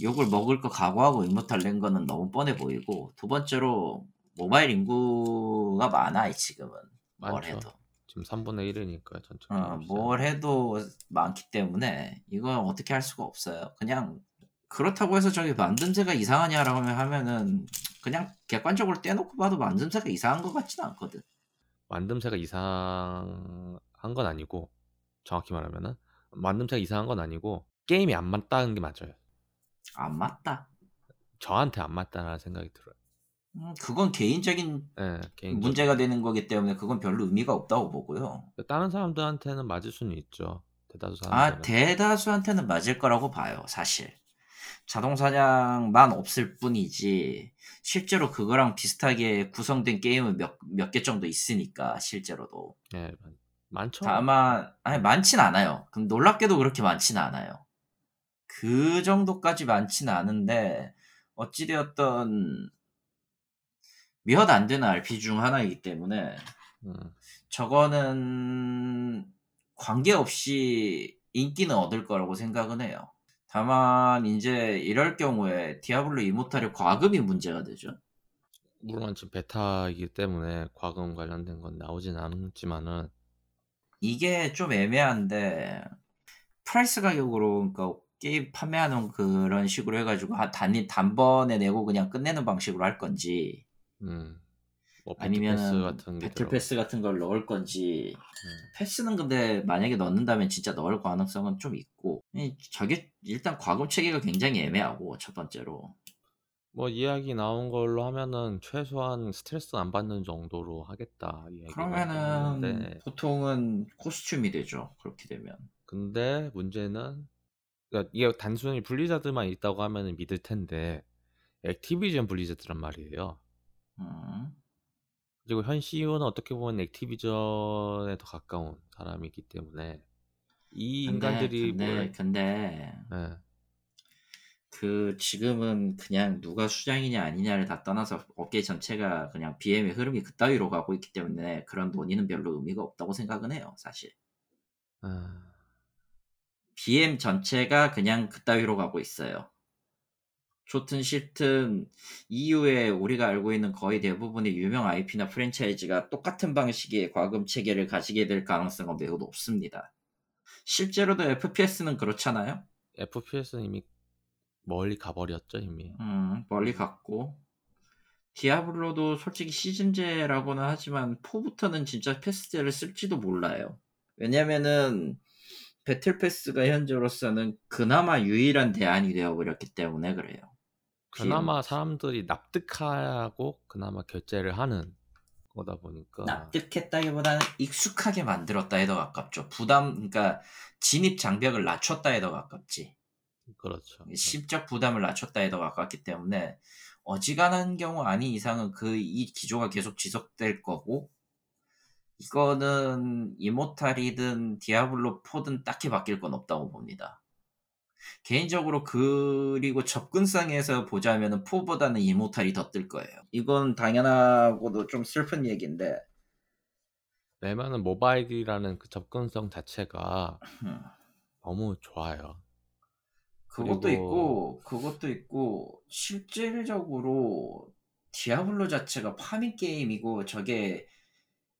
욕을 먹을 거 각오하고 이모탈 낸 거는 너무 뻔해 보이고 두 번째로 모바일 인구가 많아 지금은 뭘 해도 지금 3분의 1이니까 전체 어, 뭘 해도 많기 때문에 이건 어떻게 할 수가 없어요 그냥 그렇다고 해서 저기 만듦새가 이상하냐라고 하면은 그냥 객관적으로 떼놓고 봐도 만듦새가 이상한 것 같지는 않거든. 만듦새가 이상한 건 아니고 정확히 말하면은 만듦새가 이상한 건 아니고 게임이 안 맞다는 게 맞아요. 안 맞다. 저한테 안 맞다라는 생각이 들어요. 음, 그건 개인적인 네, 개인적인. 문제가 되는 거기 때문에 그건 별로 의미가 없다고 보고요. 다른 사람들한테는 맞을 수는 있죠. 대다수. 아 대다수한테는 맞을 거라고 봐요, 사실. 자동사냥만 없을 뿐이지 실제로 그거랑 비슷하게 구성된 게임은 몇몇 개 정도 있으니까 실제로도. 네, 많죠. 다만 아니 많진 않아요. 그럼 놀랍게도 그렇게 많지는 않아요. 그 정도까지 많지는 않은데 어찌되었던 몇안 되는 RP 중 하나이기 때문에 음. 저거는 관계없이 인기는 얻을 거라고 생각은 해요. 다만 이제 이럴 경우에 디아블로 이모탈의 과금이 문제가 되죠. 물론 지금 베타이기 때문에 과금 관련된 건 나오진 않지만은 이게 좀 애매한데 price 가격으로 그러니까 게임 판매하는 그런 식으로 해가지고 단 단번에 내고 그냥 끝내는 방식으로 할 건지 음. 뭐 아니면 battle pass 같은 걸 넣을 건지. 음. 패스는 근데 만약에 넣는다면 진짜 넣을 가능성은 좀 있고. 저게 일단 과금 체계가 굉장히 애매하고 첫 번째로. 뭐 이야기 나온 걸로 하면은 최소한 스트레스 안 받는 정도로 하겠다 그러면은 보통은 코스튬이 되죠 그렇게 되면. 근데 문제는 그러니까 이게 단순히 블리자드만 있다고 하면은 믿을 텐데 액티비전 블리자드란 말이에요 음. 그리고 현 CEO는 어떻게 보면 액티비전에 더 가까운 사람이기 때문에 이 근데, 인간들이 근데 뭘... 근데 네. 그 지금은 그냥 누가 수장이냐 아니냐를 다 떠나서 업계 전체가 그냥 BM의 흐름이 그따위로 가고 있기 때문에 그런 논의는 별로 의미가 없다고 생각은 해요 사실 아... BM 전체가 그냥 그따위로 가고 있어요 좋든 싫든 이후에 우리가 알고 있는 거의 대부분의 유명 IP나 프랜차이즈가 똑같은 방식의 과금 체계를 가지게 될 가능성은 매우 높습니다. 실제로도 FPS는 그렇잖아요. FPS는 이미 멀리 가버렸죠 이미. 음, 멀리 갔고 디아블로도 솔직히 시즌제라고는 하지만 4부터는 진짜 패스제를 쓸지도 몰라요. 왜냐면은 배틀 패스가 현재로서는 그나마 유일한 대안이 되어버렸기 때문에 그래요. 그나마 사람들이 납득하고 그나마 결제를 하는 거다 보니까 납득했다기보다는 익숙하게 만들었다 해도 가깝죠. 부담 그러니까 진입 장벽을 낮췄다 해도 가깝지. 그렇죠. 심적 부담을 낮췄다 해도 가깝기 때문에 어지간한 경우 아닌 이상은 그 이 기조가 계속 지속될 거고 이거는 이모탈이든 디아블로 4든 딱히 바뀔 건 없다고 봅니다. 개인적으로 그리고 접근성에서 보자면 4보다는 이모탈이 더 뜰 거예요. 이건 당연하고도 좀 슬픈 얘기인데 내면은 모바일이라는 그 접근성 자체가 음. 너무 좋아요. 그것도 그리고... 있고 그것도 있고 실질적으로 디아블로 자체가 파밍 게임이고 저게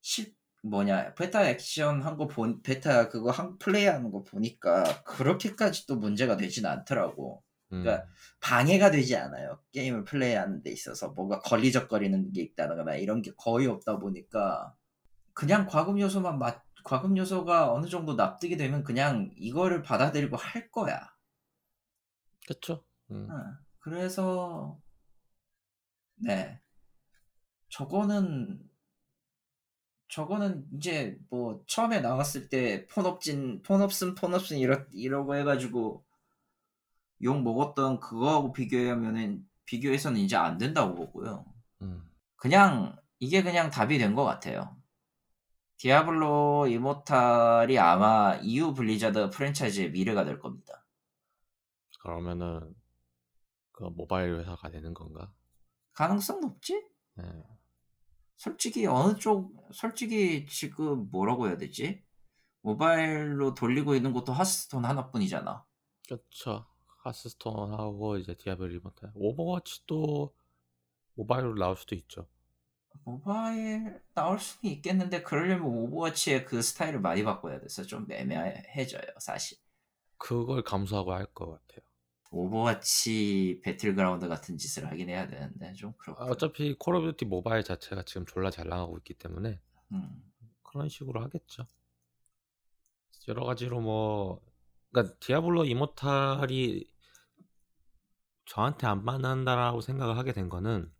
실 뭐냐 베타 액션 한 거 본 베타 그거 한 플레이 하는 거 보니까 그렇게까지 또 문제가 되진 않더라고. 그러니까 음. 방해가 되지 않아요. 게임을 플레이하는 데 있어서 뭔가 걸리적거리는 게 있다거나 이런 게 거의 없다 보니까 그냥 과금 요소만 맞 과금 요소가 어느 정도 납득이 되면 그냥 이거를 받아들이고 할 거야. 그렇죠. 음. 어. 그래서 네 저거는 저거는 이제 뭐 처음에 나왔을 때폰 없진 폰 없음 폰 없음 이러, 이러고 해가지고 욕 먹었던 그거하고 비교하면은 비교해서는 이제 안 된다고 보고요. 음. 그냥 이게 그냥 답이 된 것 같아요. 디아블로 이모탈이 아마 이후 블리자드 프랜차이즈의 미래가 될 겁니다. 그러면은 그 모바일 회사가 되는 건가? 가능성 높지? 네. 솔직히 어느 쪽 솔직히 지금 뭐라고 해야 되지? 모바일로 돌리고 있는 것도 하스스톤 하나뿐이잖아. 그렇죠. 하스스톤하고 이제 디아블로 이모탈. 오버워치도 모바일로 나올 수도 있죠. 모바일 나올 수는 있겠는데 그러려면 오버워치의 그 스타일을 많이 바꿔야 돼서 좀 애매해져요 사실 그걸 감수하고 할 것 같아요 오버워치 배틀그라운드 같은 짓을 하긴 해야 되는데 좀 그렇고 아, 어차피 콜 오브 듀티 모바일 자체가 지금 졸라 잘 나가고 있기 때문에 음. 그런 식으로 하겠죠 여러 가지로 뭐 그러니까 디아블로 이모탈이 저한테 안 맞는다라고 생각을 하게 된 거는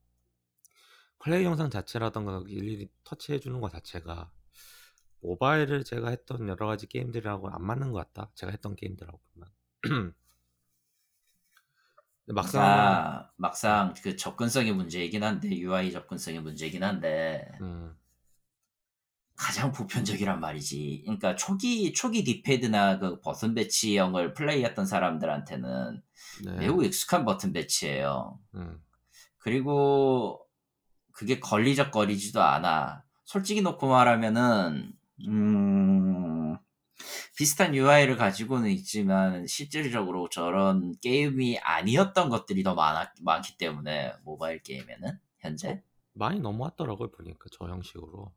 플레이 영상 자체라던가 일일이 터치해 주는 것 자체가 모바일을 제가 했던 여러 가지 게임들하고 안 맞는 것 같다. 제가 했던 게임들하고 보면. *clears throat* 막상 아, 막상 그 접근성의 문제이긴 한데 UI 접근성의 문제이긴 한데 음. 가장 보편적이란 말이지. 그러니까 초기 초기 디패드나 그 버튼 배치형을 플레이했던 사람들한테는 네. 매우 익숙한 버튼 배치예요. 음. 그리고 그게 걸리적거리지도 않아. 솔직히 놓고 말하면은 음, 비슷한 UI를 가지고는 있지만 실질적으로 저런 게임이 아니었던 것들이 더 많았, 많기 때문에 모바일 게임에는 현재 어, 많이 넘어왔더라고요 보니까 저 형식으로.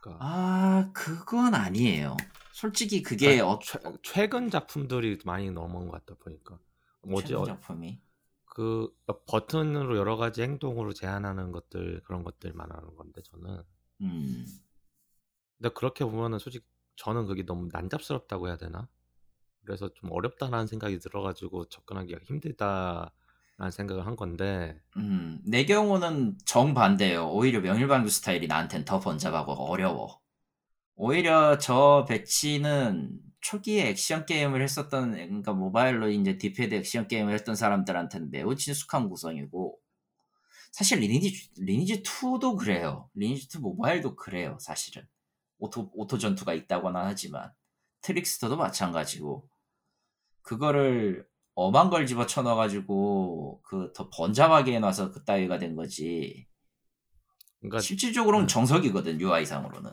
그러니까. 아 그건 아니에요. 솔직히 그게 아, 어... 최, 최근 작품들이 많이 넘어온 것 같다 보니까. 뭐지? 최근 어, 작품이? 그 버튼으로 여러 가지 행동으로 제한하는 것들 그런 것들 말하는 건데 저는. 음. 근데 그렇게 보면은 솔직히 저는 그게 너무 난잡스럽다고 해야 되나? 그래서 좀 어렵다라는 생각이 들어가지고 접근하기가 힘들다라는 생각을 한 건데. 음, 내 경우는 정반대예요. 오히려 명일방주 스타일이 나한텐 더 번잡하고 어려워. 오히려 저 배치는 초기에 액션 게임을 했었던 그러니까 모바일로 이제 D-pad 액션 게임을 했던 사람들한테는 매우 친숙한 구성이고 사실 리니지 리니지 2도 그래요. 리니지 2 모바일도 그래요. 사실은 auto auto 전투가 있다거나 하지만 트릭스터도 마찬가지고 그거를 엄한 걸 집어 쳐 넣어가지고 그 더 번잡하게 해놔서 그 따위가 된 거지. 그러니까 실질적으로는 네. 정석이거든 UI상으로는.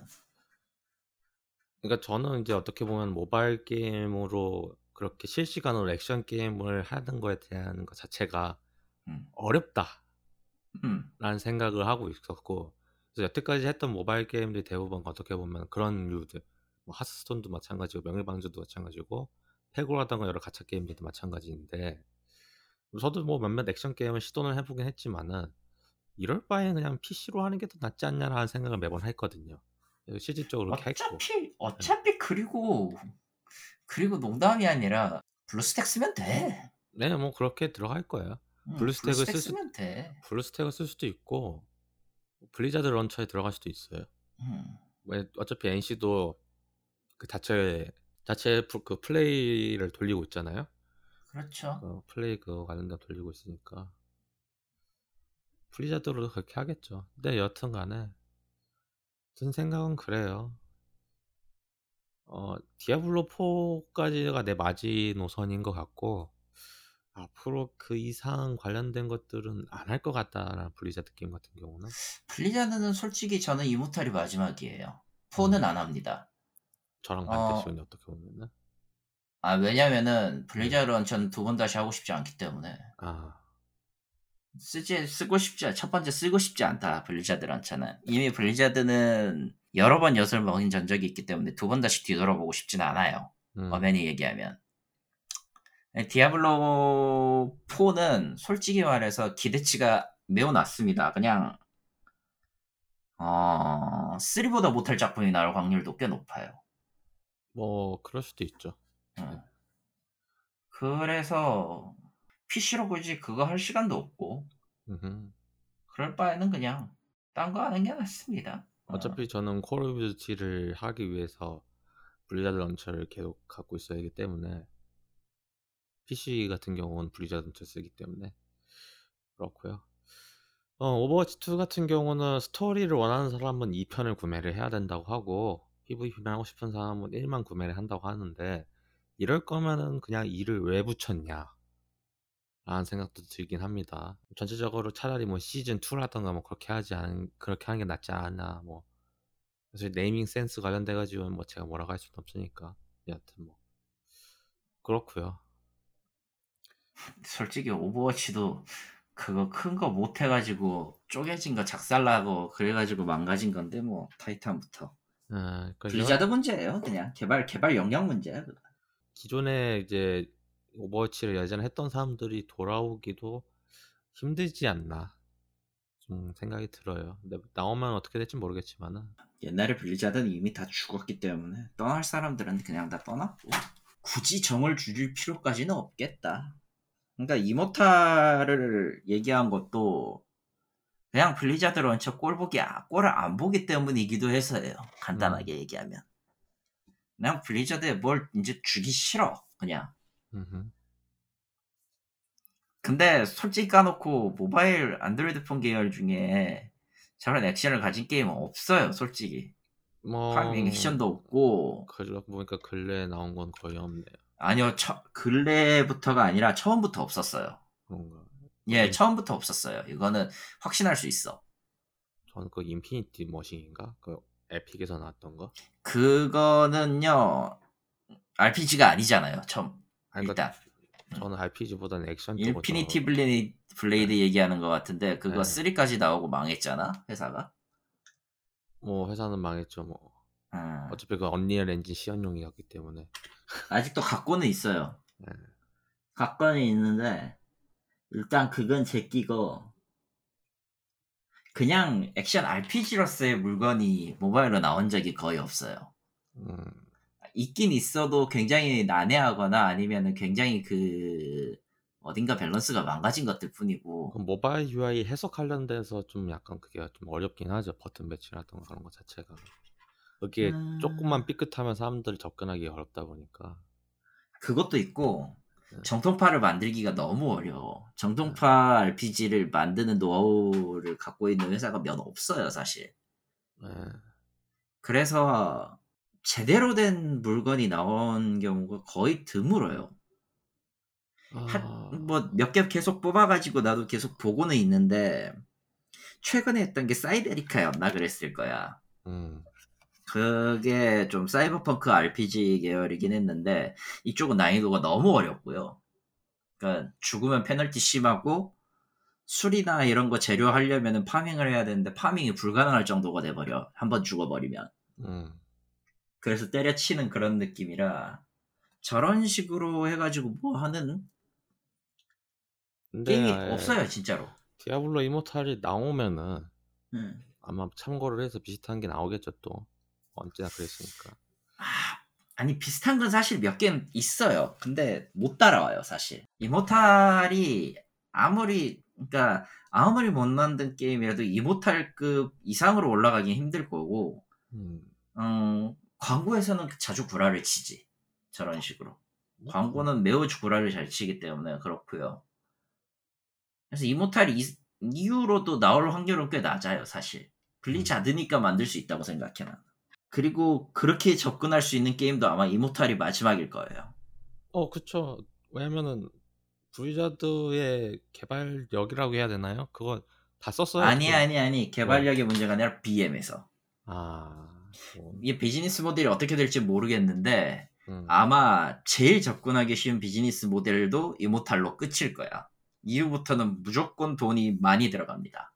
그러니까 저는 이제 어떻게 보면 모바일 게임으로 그렇게 실시간으로 액션 게임을 하는 거에 대한 것 자체가 음. 어렵다. 음. 라는 생각을 하고 있었고 그래서 여태까지 했던 모바일 게임들이 대부분 어떻게 보면 그런 류들 뭐 하스스톤도 마찬가지고 명예방주도 마찬가지고 패고라던가 여러 가챠 게임들도 마찬가지인데 저도 뭐 몇몇 액션 게임을 시도는 해보긴 했지만은 이럴 바에 그냥 PC로 하는 게 더 낫지 않냐라는 생각을 매번 했거든요. 실질적으로 어차피 어차피 그리고 그리고 농담이 아니라 블루스택 쓰면 돼. 네, 뭐 그렇게 들어갈 거예요. 응, BlueStacks을 BlueStacks 쓸 쓰면 돼. BlueStacks을 쓸 수도 있고 Blizzard launcher에 들어갈 수도 있어요. 음. 왜 어차피 NC도 그 자체 자체 그 플레이를 돌리고 있잖아요. 그렇죠. 그 플레이 그 관련된 돌리고 있으니까 Blizzard로 그렇게 하겠죠. 근데 여튼간에 든 생각은 그래요. 어, Diablo 4까지가 내 마지노선인 것 같고 앞으로 그 이상 관련된 것들은 안 할 것 같다라는 블리자드 게임 같은 경우는 Blizzard는 솔직히 저는 Immortal이 마지막이에요. 4는 음. 안 합니다. 저랑 반대시군요 어... 어떻게 보면은. 아 왜냐면은 Blizzard는 저는 두번 다시 하고 싶지 않기 때문에. 아. 쓰지 쓰고 싶지 첫 번째 쓰고 싶지 않다 Blizzard launcher는 이미 Blizzard는 여러 번 엿을 먹인 전적이 있기 때문에 두 번 다시 뒤돌아보고 싶지는 않아요. 음. 엄연히 얘기하면 디아블로 4는 솔직히 말해서 기대치가 매우 낮습니다. 그냥 어 3보다 못할 작품이 나올 확률도 꽤 높아요. 뭐 그럴 수도 있죠. 음. 그래서 PC로 굳이 그거 할 시간도 없고 음흠. 그럴 바에는 그냥 딴 거 하는 게 낫습니다. 어. 어차피 저는 Call of Duty를 하기 위해서 Blizzard launcher를 계속 갖고 있어야 하기 때문에 PC 같은 경우는 블리자드 쓰기 때문에 그렇고요. 어, Overwatch 2 같은 경우는 스토리를 원하는 사람은 2편을 구매를 해야 된다고 하고 PVP만 하고 싶은 사람은 1만 구매를 한다고 하는데 이럴 거면은 그냥 2를 왜 붙였냐 라는 생각도 들긴 합니다. 전체적으로 차라리 뭐 시즌 2라던가 뭐 그렇게 하지 않 그렇게 하는 게 낫지 않나 뭐 사실 네이밍 센스 관련돼 가지고 뭐 제가 뭐라고 할 수는 없으니까 여하튼 뭐 그렇고요. 솔직히 Overwatch도 그거 큰 거 못 해가지고 쪼개진 거 작살나고 그래가지고 망가진 건데 뭐 Titan부터 아, 블리자드 문제예요 그냥 개발 개발 역량 문제야. 기존에 이제 Overwatch를 예전에 했던 사람들이 돌아오기도 힘들지 않나 좀 생각이 들어요. 나오면 어떻게 될지 모르겠지만은 옛날에 Blizzard는 이미 다 죽었기 때문에 떠날 사람들은 그냥 다 떠났고 굳이 정을 줄 일 필요까지는 없겠다. 그러니까 Immortal을 얘기한 것도 그냥 Blizzard launcher 꼴 보기 아, 꼴을 안 보기 때문이기도 해서예요. 간단하게 음. 얘기하면 그냥 Blizzard에 뭘 이제 주기 싫어 그냥 근데 솔직히 까놓고 모바일 안드로이드 폰 계열 중에 저런 액션을 가진 게임은 없어요, 솔직히. 뭐 farming 액션도 없고. 그러고 보니까 근래에 나온 건 거의 없네요. 아니요, 처, 근래부터가 아니라 처음부터 없었어요. 그런가? 예, 음. 처음부터 없었어요. 이거는 확신할 수 있어. 저는 그 Infinity Machine인가? 그 Epic에서 나왔던 거? 그거는요, RPG가 아니잖아요, 처음. 아니, 그러니까 일단 저는 RPG보다는 액션 Infinity Blade, Blade 네. 얘기하는 것 같은데 그거 네. 3까지 나오고 망했잖아 회사가 뭐 회사는 망했죠 뭐 음. 어차피 그 Unreal 엔진 시연용이었기 때문에 아직도 갖고는 있어요 네. 갖고는 있는데 일단 그건 제끼고 그냥 액션 RPG로서의 물건이 모바일로 나온 적이 거의 없어요 음. 있긴 있어도 굉장히 난해하거나 아니면은 굉장히 그 어딘가 밸런스가 망가진 것들 뿐이고 모바일 UI 해석 관련돼서 좀 약간 그게 좀 어렵긴 하죠 버튼 배치라던가 그런 것 자체가 그게 음... 조금만 삐끗하면 사람들이 접근하기 어렵다 보니까 그것도 있고 네. 정통파를 만들기가 너무 어려워 정통파 네. RPG를 만드는 노하우를 갖고 있는 회사가 몇 없어요 사실 네. 그래서 제대로 된 물건이 나온 경우가 거의 드물어요. 아... 뭐몇 개 계속 뽑아가지고 나도 계속 보고는 있는데 최근에 했던 게 사이베리카였나 그랬을 거야. 음. 그게 좀 사이버펑크 RPG 계열이긴 했는데 이쪽은 난이도가 너무 어렵고요. 그러니까 죽으면 페널티 심하고 술이나 이런 거 재료 하려면 파밍을 해야 되는데 파밍이 불가능할 정도가 돼버려. 한번 죽어버리면. 음. 그래서 때려치는 그런 느낌이라 저런 식으로 해가지고 뭐 하는 게임이 없어요 진짜로 디아블로 이모탈이 나오면은 음. 아마 참고를 해서 비슷한 게 나오겠죠 또 언제나 그랬으니까 아, 아니 비슷한 건 사실 몇개 있어요 근데 못 따라와요 사실 이모탈이 아무리 그러니까 아무리 못 만든 게임이라도 이모탈급 이상으로 올라가기 힘들 거고 음. 음, 광고에서는 자주 구라를 치지. 저런 식으로. 광고는 매우 구라를 잘 치기 때문에 그렇고요. 그래서 이모탈 이 이후로도 나올 확률은 꽤 낮아요, 사실. 불리지 음. 만들 수 있다고 생각해 나. 그리고 그렇게 접근할 수 있는 게임도 아마 이모탈이 마지막일 거예요. 어, 그쵸. 왜냐면은 브리자드의 개발력이라고 해야 되나요? 그거 다 썼어요. 아니 그거. 아니 아니 개발력의 뭐. 문제가 아니라 BM에서. 아. 뭐. 이게 비즈니스 모델이 어떻게 될지 모르겠는데 음. 아마 제일 접근하기 쉬운 비즈니스 모델도 이모탈로 끝일 거야. 이후부터는 무조건 돈이 많이 들어갑니다.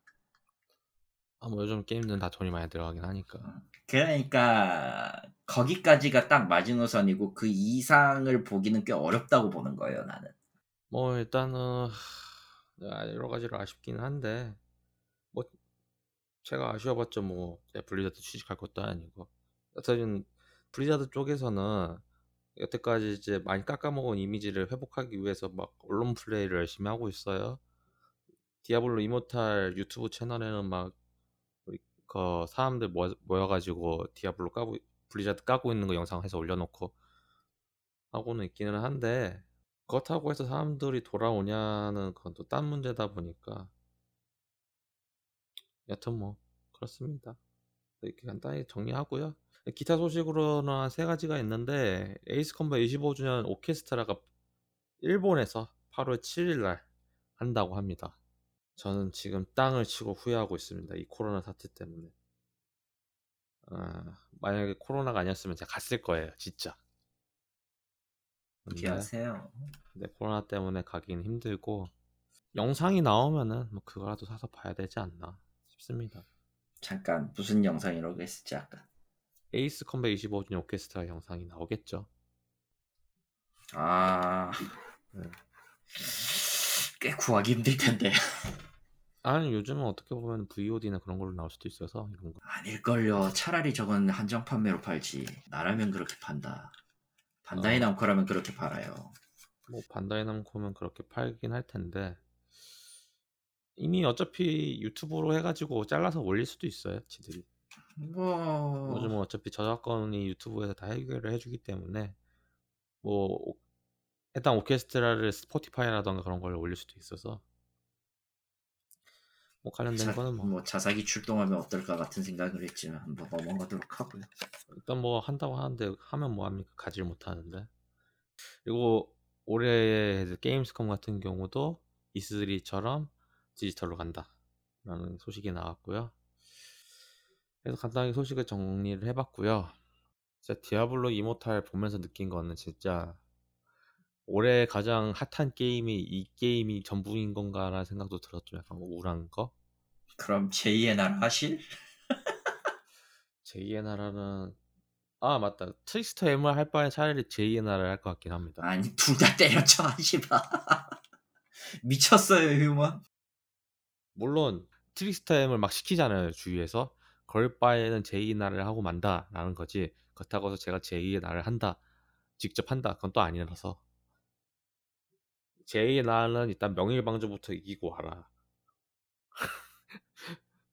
아, 뭐 요즘 게임들은 다 돈이 많이 들어가긴 하니까. 음. 그러니까 거기까지가 딱 마지노선이고 그 이상을 보기는 꽤 어렵다고 보는 거예요, 나는. 뭐 일단은 여러 가지로 아쉽긴 한데 제가 아쉬워봤자 뭐 블리자드 취직할 것도 아니고 어쨌든 블리자드 쪽에서는 여태까지 이제 많이 깎아먹은 이미지를 회복하기 위해서 막 언론 플레이를 열심히 하고 있어요. Diablo Immortal 유튜브 채널에는 막 그 사람들 모여, 가지고 Diablo 까고 블리자드 까고 있는 거 영상 해서 올려놓고 하고는 있기는 한데 그렇다고 해서 사람들이 돌아오냐는 그건 또 딴 문제다 보니까 여튼 뭐 그렇습니다. 이렇게 간단히 정리하고요. 기타 소식으로는 한 세 가지가 있는데 에이스 컴바 25주년 오케스트라가 일본에서 8월 7일 날 한다고 합니다. 저는 지금 땅을 치고 후회하고 있습니다. 이 코로나 사태 때문에. 아, 만약에 코로나가 아니었으면 제가 갔을 거예요, 진짜. 근데, 하세요. 근데 코로나 때문에 가긴 힘들고 영상이 나오면은 뭐 그거라도 사서 봐야 되지 않나 싶습니다. 잠깐 무슨 영상이라고 했었지 아까? 에이스 컴백 25주년 오케스트라 영상이 나오겠죠. 아, 네. 꽤 구하기 힘들 텐데. 아니 요즘은 어떻게 보면 VOD나 그런 걸로 나올 수도 있어서 이런 거. 아닐걸요. 차라리 저건 한정 판매로 팔지. 나라면 그렇게 판다. 반다이 어. 남코라면 그렇게 팔아요. 뭐 반다이 남코면 그렇게 팔긴 할 텐데 이미 어차피 유튜브로 해가지고 잘라서 올릴 수도 있어요, 지들이. 뭐 요즘은 어차피 저작권이 유튜브에서 다 해결을 해주기 때문에 뭐 해당 오케스트라를 스포티파이라던가 그런 걸 올릴 수도 있어서 뭐 관련된 자, 거는 뭐. 뭐 자사기 출동하면 어떨까 같은 생각을 했지만 한번 넘어가도록 하고요. 일단 뭐 한다고 하는데 하면 뭐 합니까 가지 못하는데 그리고 올해 게임스컴 같은 경우도 E3처럼 디지털로 간다라는 소식이 나왔고요. 그래서 간단하게 소식을 정리를 해봤고요. 진짜 Diablo Immortal 보면서 느낀 거는 진짜 올해 가장 핫한 게임이 이 게임이 전부인 건가라는 생각도 들었죠. 약간 우울한 거. 그럼 제2의 나라 하실? 제2의 나라는 아 맞다. Trickster M을 할 바에 차라리 제2의 나라를 할 것 같긴 합니다. 아니 둘 다 때려쳐 하시바 *laughs* 미쳤어요 human. 물론 Trickster M을 막 시키잖아요 주위에서. 그럴 바에는 제2의 나라를 하고 만다라는 거지. 그렇다고 해서 제가 제2의 나라를 한다 직접 한다 그건 또 아니라서. 제2의 나라는 일단 명일방주부터 이기고 와라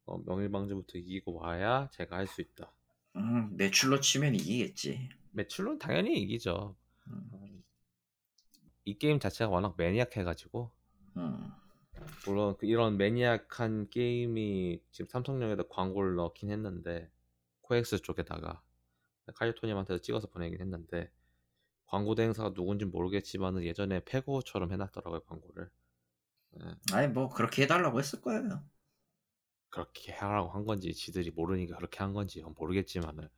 어, 명일방주부터 이기고 와야 제가 할 수 있다. 음, 매출로 치면 이기겠지. 매출로는 당연히 이기죠. 음. 이 게임 자체가 워낙 매니악해가지고 음. 물론 그 이런 매니악한 게임이 지금 삼성용에다 광고를 넣긴 했는데 코엑스 쪽에다가 카이토님한테도 찍어서 보내긴 했는데 광고 대행사가 누군지 모르겠지만은 예전에 페고처럼 해놨더라고요 광고를. 네. 아니 뭐 그렇게 해달라고 했을 거예요. 그렇게 하라고 한 건지 지들이 모르니까 그렇게 한 건지 모르겠지만은.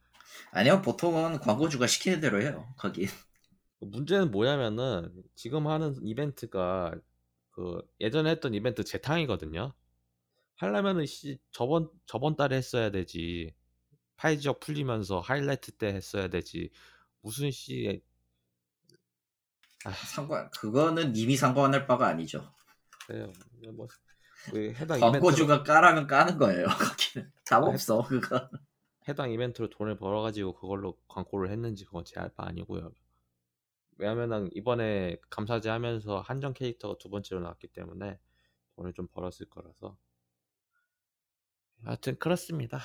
아니요 보통은 광고주가 시키는 대로 해요 거기. 문제는 뭐냐면은 지금 하는 이벤트가 그 예전에 했던 이벤트 재탕이거든요. 하려면은 씨 저번 저번 달에 했어야 되지 파이 지역 풀리면서 하이라이트 때 했어야 되지 무슨 씨 아. 상관 그거는 이미 상관할 바가 아니죠. 그래요. 뭐 그 해당 광고주가. 까라면 까는 거예요. *laughs* 답 없어 그거. 해당 이벤트로 돈을 벌어가지고 그걸로 광고를 했는지 그건 제 알 바 아니고요. 왜냐면은 이번에 감사제 하면서 한정 캐릭터가 두 번째로 나왔기 때문에 돈을 좀 벌었을 거라서 하여튼 그렇습니다.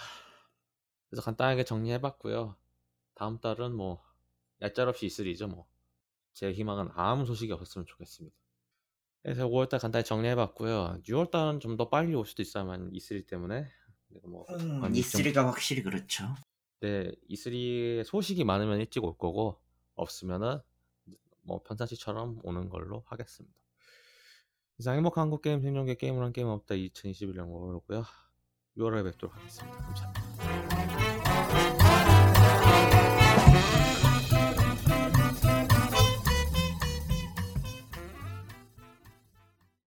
그래서 간단하게 정리해봤고요. 다음 달은 뭐 얄짤없이 있으리죠 뭐. 제 희망은 아무 소식이 없었으면 좋겠습니다. 그래서 5월달 간단히 정리해봤고요. 6월달은 좀 더 빨리 올 수도 있어야만 E3 때문에. 뭐 음, E3가 좀... 확실히 그렇죠. 네, E3 소식이 많으면 일찍 올 거고 없으면은 뭐 평상시처럼 오는 걸로 하겠습니다. 이상 행복한 한국 게임 생존계 게임을 한 게임 없다 2021년 5월고요. 6월에 뵙도록 하겠습니다. 감사합니다.